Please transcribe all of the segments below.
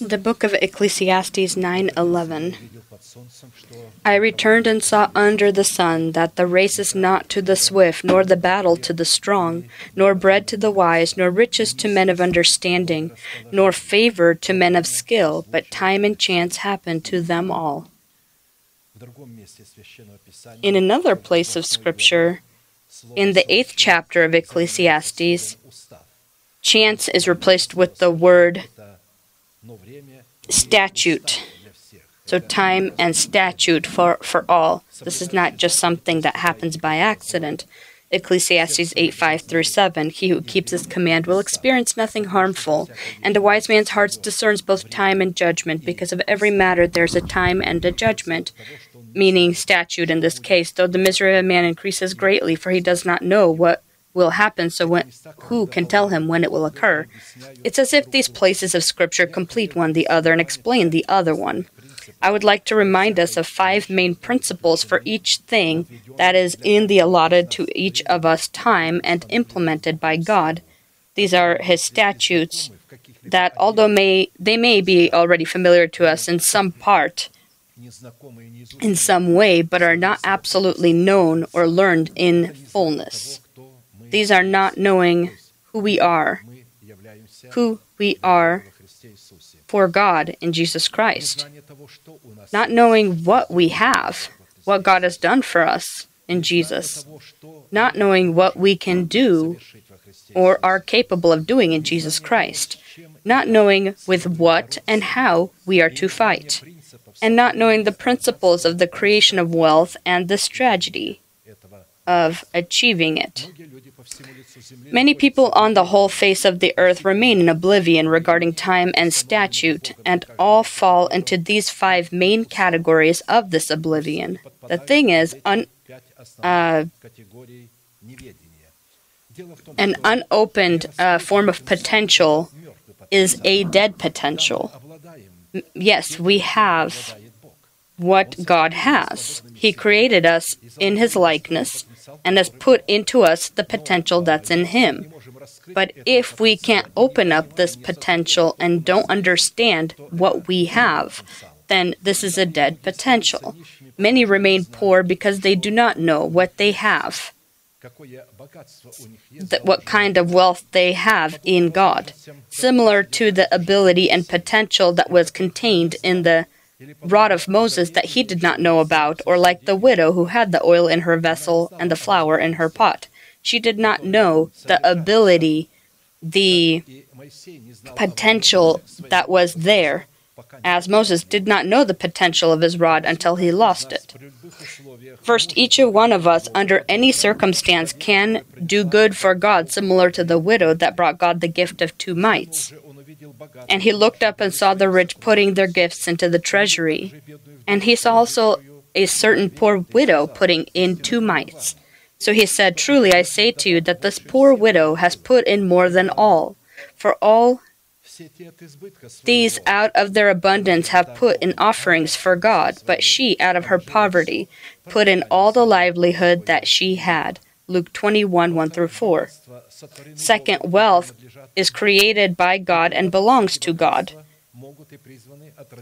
The book of Ecclesiastes 9:11 I returned and saw under the sun that the race is not to the swift nor the battle to the strong nor bread to the wise nor riches to men of understanding nor favor to men of skill but time and chance happen to them all. In another place of scripture in the 8th chapter of Ecclesiastes chance is replaced with the word statute. So, time and statute for, for all. This is not just something that happens by accident. Ecclesiastes 8 5 through 7 He who keeps his command will experience nothing harmful, and a wise man's heart discerns both time and judgment. Because of every matter, there's a time and a judgment, meaning statute in this case, though the misery of man increases greatly, for he does not know what will happen, so when, who can tell him when it will occur? It's as if these places of Scripture complete one the other and explain the other one. I would like to remind us of five main principles for each thing that is in the allotted to each of us time and implemented by God. These are His statutes that, although may, they may be already familiar to us in some part, in some way, but are not absolutely known or learned in fullness. These are not knowing who we are, who we are for God in Jesus Christ, not knowing what we have, what God has done for us in Jesus, not knowing what we can do or are capable of doing in Jesus Christ, not knowing with what and how we are to fight, and not knowing the principles of the creation of wealth and the strategy of achieving it. Many people on the whole face of the earth remain in oblivion regarding time and statute, and all fall into these five main categories of this oblivion. The thing is, un, uh, an unopened uh, form of potential is a dead potential. Yes, we have what God has. He created us in His likeness and has put into us the potential that's in Him. But if we can't open up this potential and don't understand what we have, then this is a dead potential. Many remain poor because they do not know what they have, what kind of wealth they have in God, similar to the ability and potential that was contained in the rod of Moses that he did not know about, or like the widow who had the oil in her vessel and the flour in her pot. She did not know the ability, the potential that was there, as Moses did not know the potential of his rod until he lost it. First, each one of us, under any circumstance, can do good for God, similar to the widow that brought God the gift of two mites. And he looked up and saw the rich putting their gifts into the treasury. And he saw also a certain poor widow putting in two mites. So he said, Truly I say to you that this poor widow has put in more than all. For all these out of their abundance have put in offerings for God, but she out of her poverty put in all the livelihood that she had. Luke 21 1 through 4. Second, wealth is created by God and belongs to God.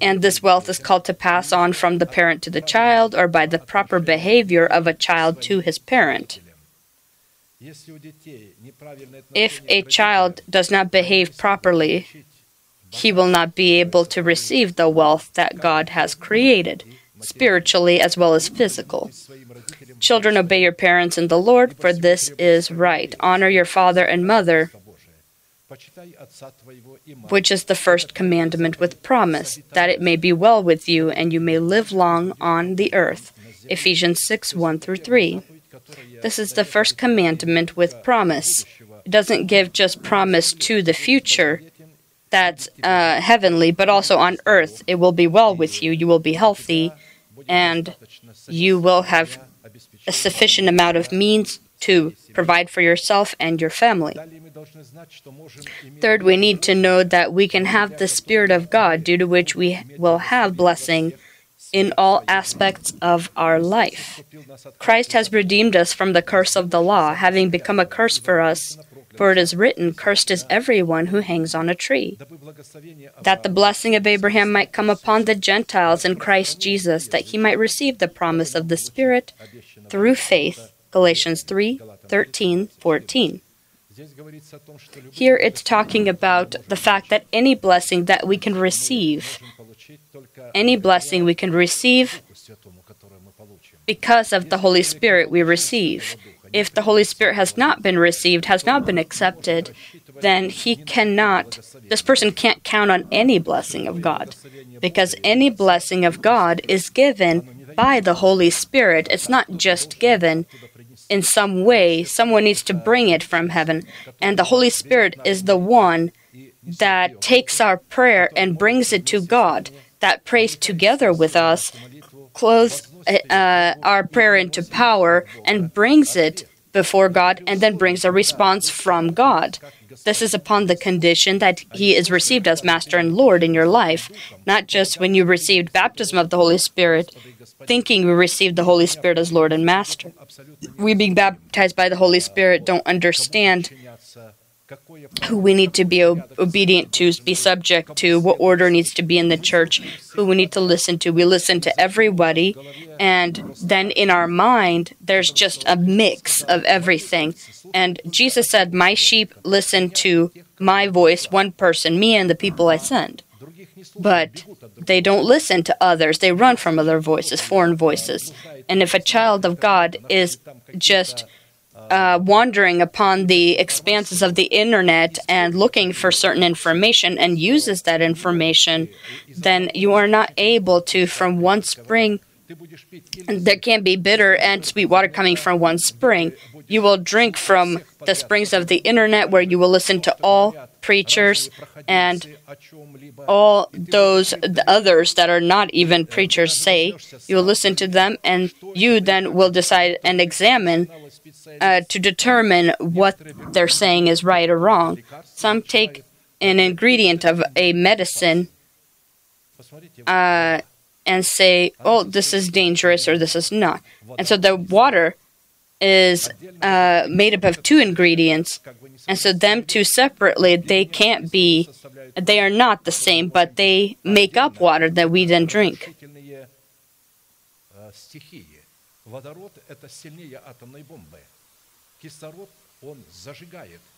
And this wealth is called to pass on from the parent to the child or by the proper behavior of a child to his parent. If a child does not behave properly, he will not be able to receive the wealth that God has created, spiritually as well as physical. Children, obey your parents in the Lord, for this is right. Honor your father and mother, which is the first commandment with promise, that it may be well with you and you may live long on the earth. Ephesians 6 1 through 3. This is the first commandment with promise. It doesn't give just promise to the future that's uh, heavenly, but also on earth. It will be well with you, you will be healthy, and you will have a sufficient amount of means to provide for yourself and your family. Third, we need to know that we can have the Spirit of God, due to which we will have blessing in all aspects of our life. Christ has redeemed us from the curse of the law, having become a curse for us. For it is written, Cursed is everyone who hangs on a tree. That the blessing of Abraham might come upon the Gentiles in Christ Jesus, that he might receive the promise of the Spirit through faith. Galatians 3 13, 14. Here it's talking about the fact that any blessing that we can receive, any blessing we can receive because of the Holy Spirit we receive. If the Holy Spirit has not been received, has not been accepted, then he cannot, this person can't count on any blessing of God. Because any blessing of God is given by the Holy Spirit. It's not just given in some way, someone needs to bring it from heaven. And the Holy Spirit is the one that takes our prayer and brings it to God, that prays together with us, clothes uh, our prayer into power, and brings it before God, and then brings a response from God. This is upon the condition that He is received as Master and Lord in your life, not just when you received baptism of the Holy Spirit, thinking we received the Holy Spirit as Lord and Master. We being baptized by the Holy Spirit don't understand who we need to be obedient to, be subject to, what order needs to be in the church, who we need to listen to. We listen to everybody, and then in our mind, there's just a mix of everything. And Jesus said, My sheep listen to my voice, one person, me and the people I send. But they don't listen to others, they run from other voices, foreign voices. And if a child of God is just uh, wandering upon the expanses of the internet and looking for certain information and uses that information, then you are not able to, from one spring, there can't be bitter and sweet water coming from one spring. You will drink from the springs of the internet where you will listen to all preachers and all those the others that are not even preachers say. You will listen to them and you then will decide and examine uh, to determine what they're saying is right or wrong. Some take an ingredient of a medicine uh, and say, oh, this is dangerous or this is not. And so the water is uh, made up of two ingredients. And so them two separately, they can't be, they are not the same, but they make up water that we then drink.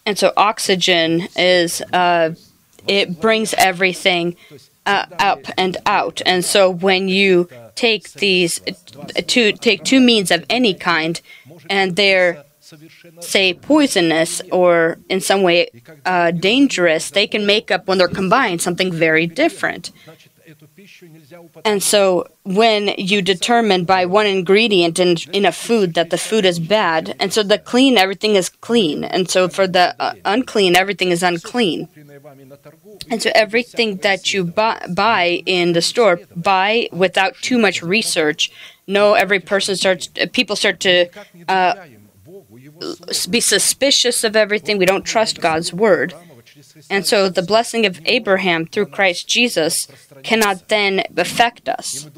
And so oxygen is, uh, it brings everything uh, up and out. And so when you take these two, take two means of any kind, and they're say poisonous or in some way uh, dangerous, they can make up when they're combined something very different. And so, when you determine by one ingredient in, in a food that the food is bad, and so the clean, everything is clean. And so, for the uh, unclean, everything is unclean. And so, everything that you buy, buy in the store, buy without too much research. No, every person starts, people start to uh, be suspicious of everything. We don't trust God's word. And so the blessing of Abraham through Christ Jesus cannot then affect us.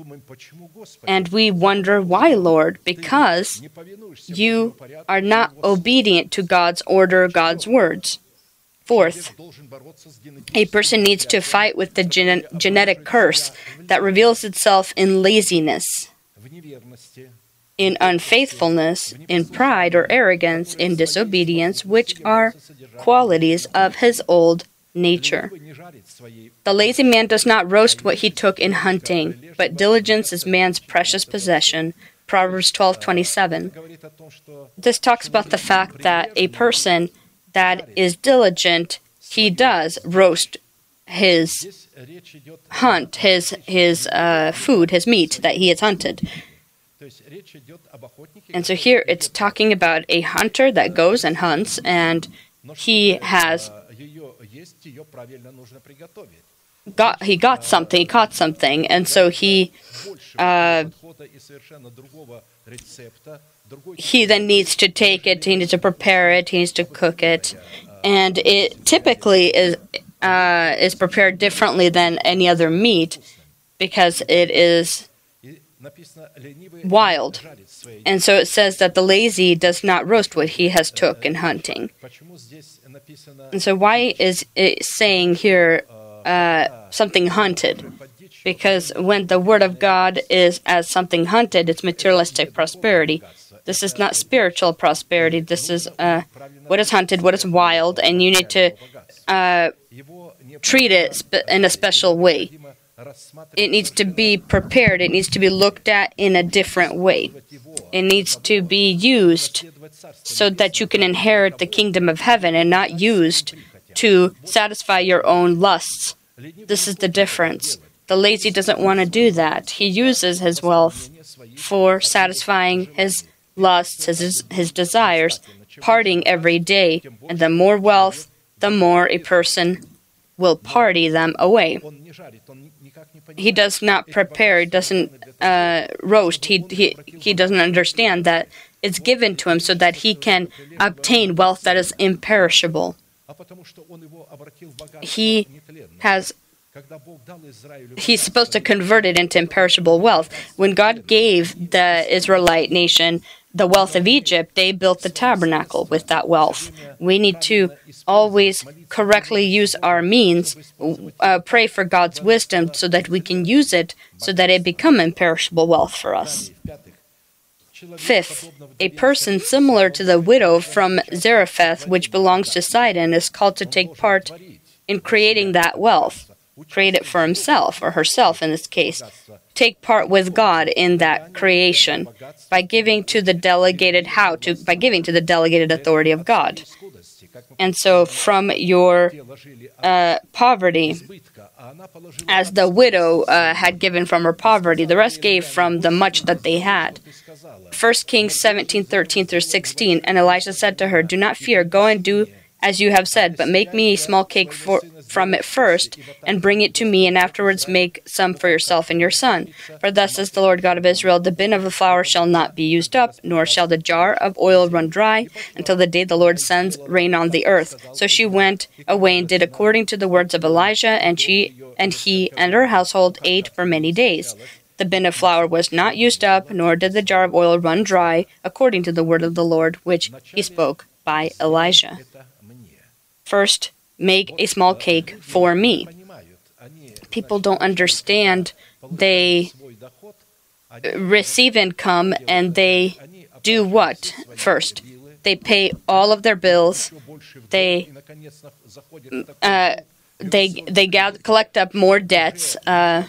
And we wonder why, Lord? Because you are not obedient to God's order, God's words. Fourth, a person needs to fight with the gen- genetic curse that reveals itself in laziness, in unfaithfulness, in pride or arrogance, in disobedience, which are qualities of his old nature. The lazy man does not roast what he took in hunting, but diligence is man's precious possession. Proverbs 12:27. This talks about the fact that a person that is diligent, he does roast his hunt, his his uh, food, his meat that he has hunted. And so here it's talking about a hunter that goes and hunts, and he has got he got something, he caught something, and so he uh, he then needs to take it, he needs to prepare it, he needs to cook it, and it typically is uh, is prepared differently than any other meat because it is wild. And so it says that the lazy does not roast what he has took in hunting. And so why is it saying here uh, something hunted? Because when the word of God is as something hunted, it's materialistic prosperity. This is not spiritual prosperity. This is uh, what is hunted, what is wild, and you need to uh, treat it in a special way. It needs to be prepared, it needs to be looked at in a different way. It needs to be used so that you can inherit the kingdom of heaven and not used to satisfy your own lusts. This is the difference. The lazy doesn't want to do that. He uses his wealth for satisfying his lusts, his, his desires, partying every day. And the more wealth, the more a person will party them away. He does not prepare, doesn't uh, roast, he, he, he doesn't understand that it's given to him so that he can obtain wealth that is imperishable. He has he's supposed to convert it into imperishable wealth. When God gave the Israelite nation the wealth of Egypt, they built the tabernacle with that wealth. We need to always correctly use our means, uh, pray for God's wisdom so that we can use it so that it become imperishable wealth for us. Fifth, a person similar to the widow from Zarephath, which belongs to Sidon, is called to take part in creating that wealth, create it for himself or herself in this case, take part with God in that creation by giving to the delegated how to by giving to the delegated authority of God. And so from your uh, poverty, as the widow uh, had given from her poverty, the rest gave from the much that they had. 1 Kings 17 13 through 16. And Elijah said to her, Do not fear, go and do as you have said, but make me a small cake for, from it first, and bring it to me, and afterwards make some for yourself and your son. For thus says the Lord God of Israel The bin of the flour shall not be used up, nor shall the jar of oil run dry, until the day the Lord sends rain on the earth. So she went away and did according to the words of Elijah, and she and he and her household ate for many days. The bin of flour was not used up, nor did the jar of oil run dry, according to the word of the Lord which he spoke by Elijah. First, make a small cake for me. People don't understand. They receive income and they do what first? They pay all of their bills. They uh, they they gather, collect up more debts. Uh,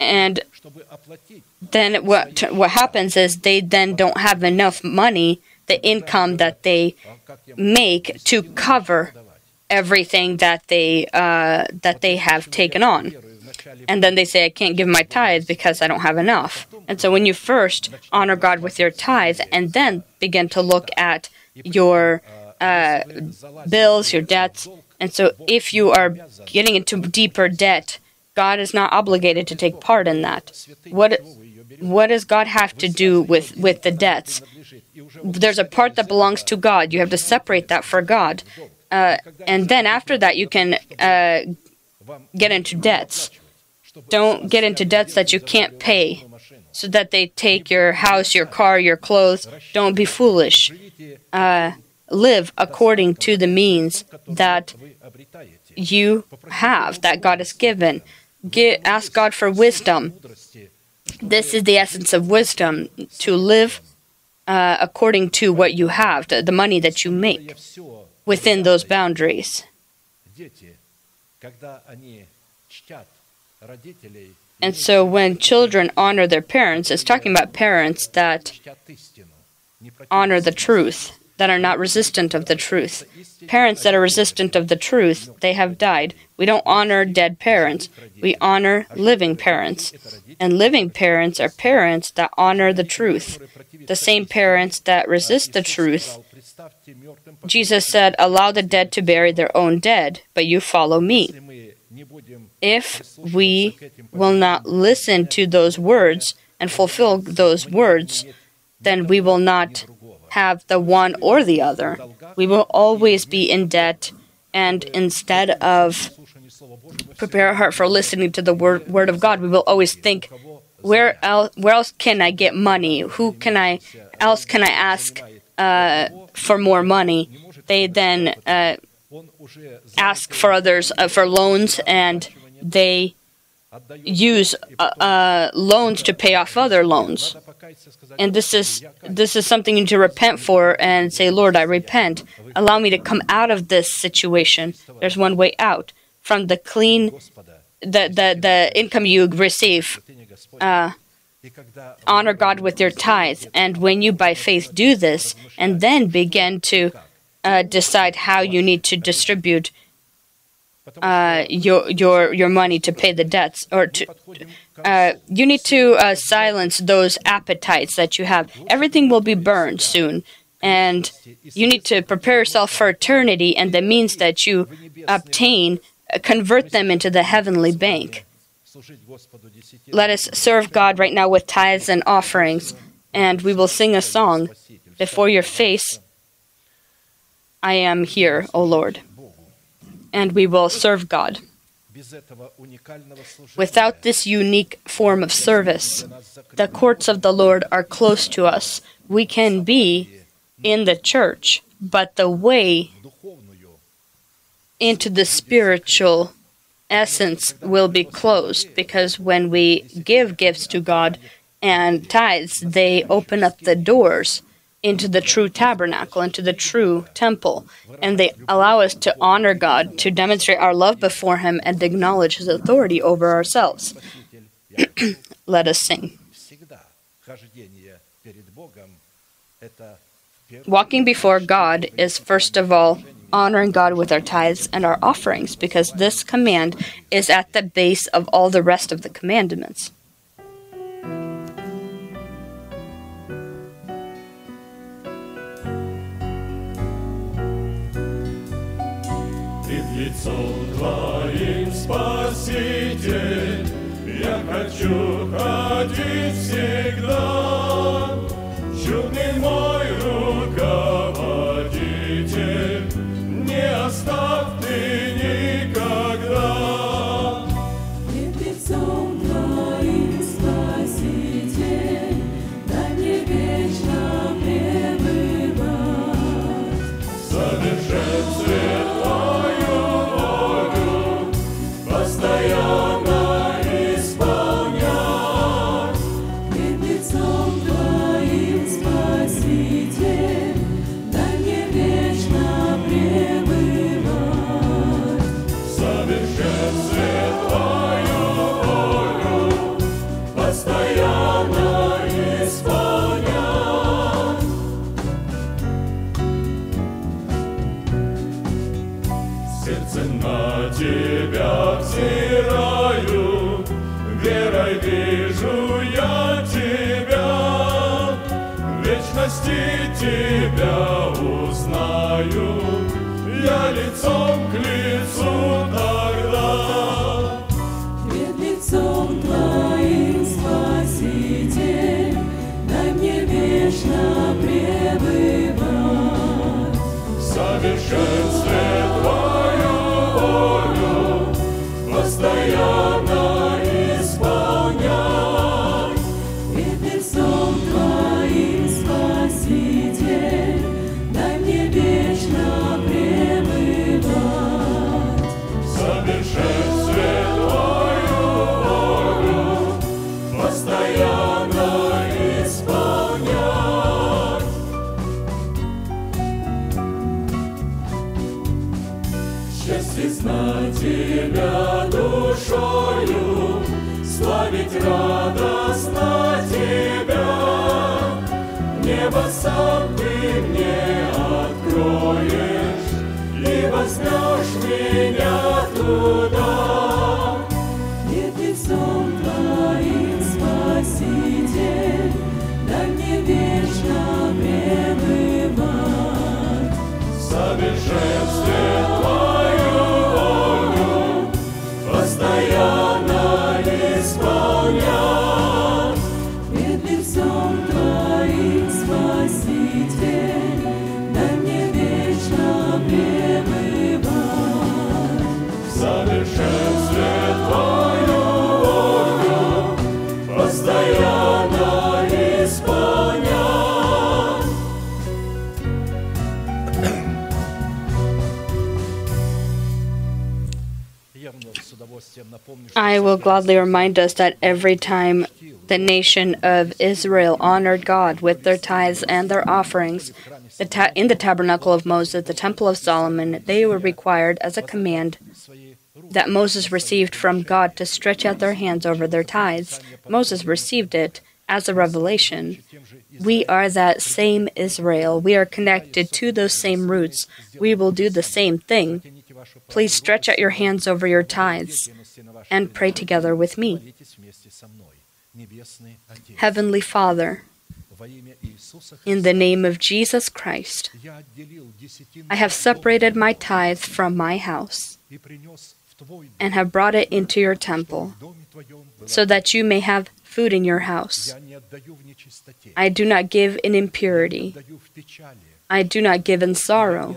and then what what happens is they then don't have enough money the income that they make to cover everything that they uh, that they have taken on. And then they say, I can't give my tithe because I don't have enough. And so when you first honor God with your tithe and then begin to look at your uh, bills, your debts, and so if you are getting into deeper debt, God is not obligated to take part in that. What what does God have to do with, with the debts? there's a part that belongs to God. You have to separate that for God. Uh, and then after that, you can uh, get into debts. Don't get into debts that you can't pay so that they take your house, your car, your clothes. Don't be foolish. Uh, live according to the means that you have, that God has given. Get, ask God for wisdom. This is the essence of wisdom to live uh, according to what you have, the, the money that you make within those boundaries. And so when children honor their parents, it's talking about parents that honor the truth, that are not resistant of the truth. Parents that are resistant of the truth, they have died. We don't honor dead parents, we honor living parents. And living parents are parents that honor the truth the same parents that resist the truth. Jesus said, Allow the dead to bury their own dead, but you follow me. If we will not listen to those words and fulfill those words, then we will not have the one or the other. We will always be in debt, and instead of prepare our heart for listening to the word, word of God, we will always think, where else, where else can I get money? Who can I else can I ask uh, for more money? They then uh, ask for others uh, for loans, and they use uh, uh, loans to pay off other loans. And this is this is something you need to repent for and say, Lord, I repent. Allow me to come out of this situation. There's one way out from the clean, the the, the income you receive. Uh, honor God with your tithes, and when you by faith do this, and then begin to uh, decide how you need to distribute uh, your your your money to pay the debts, or to uh, you need to uh, silence those appetites that you have. Everything will be burned soon, and you need to prepare yourself for eternity and the means that you obtain, uh, convert them into the heavenly bank. Let us serve God right now with tithes and offerings, and we will sing a song before your face. I am here, O Lord and we will serve God. Without this unique form of service, the courts of the Lord are close to us. We can be in the church, but the way into the spiritual essence will be closed because when we give gifts to God and tithes, they open up the doors into the true tabernacle, into the true temple, and they allow us to honor God, to demonstrate our love before Him, and acknowledge His authority over ourselves. Let us sing. Walking before God is first of all honoring God with our tithes and our offerings, because this command is at the base of all the rest of the commandments. Лицом Твоим, Спаситель, я хочу ходить всегда. Чудный мой руководитель, Тебя душою, славить радостно Тебя. Небо сам Ты мне откроешь, и возьмешь меня туда. Пред лицом Твоим, Спаситель, дай мне вечно пребывать. Совершенстве Señor. I will gladly remind us that every time the nation of Israel honored God with their tithes and their offerings, the ta- in the tabernacle of Moses, the temple of Solomon, they were required as a command that Moses received from God to stretch out their hands over their tithes. Moses received it as a revelation. We are that same Israel. We are connected to those same roots. We will do the same thing. Please stretch out your hands over your tithes and pray together with me. Heavenly Father, in the name of Jesus Christ, I have separated my tithe from my house and have brought it into your temple so that you may have food in your house. I do not give in impurity. I do not give in sorrow.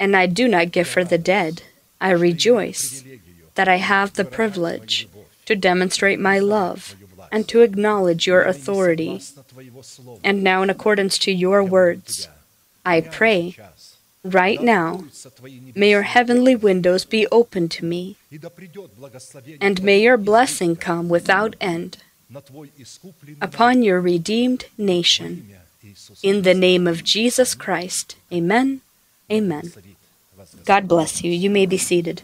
And I do not give for the dead. I rejoice that I have the privilege to demonstrate my love and to acknowledge your authority. And now, in accordance to your words, I pray right now, may your heavenly windows be open to me, and may your blessing come without end upon your redeemed nation. In the name of Jesus Christ, amen. Amen. God bless you. You may be seated.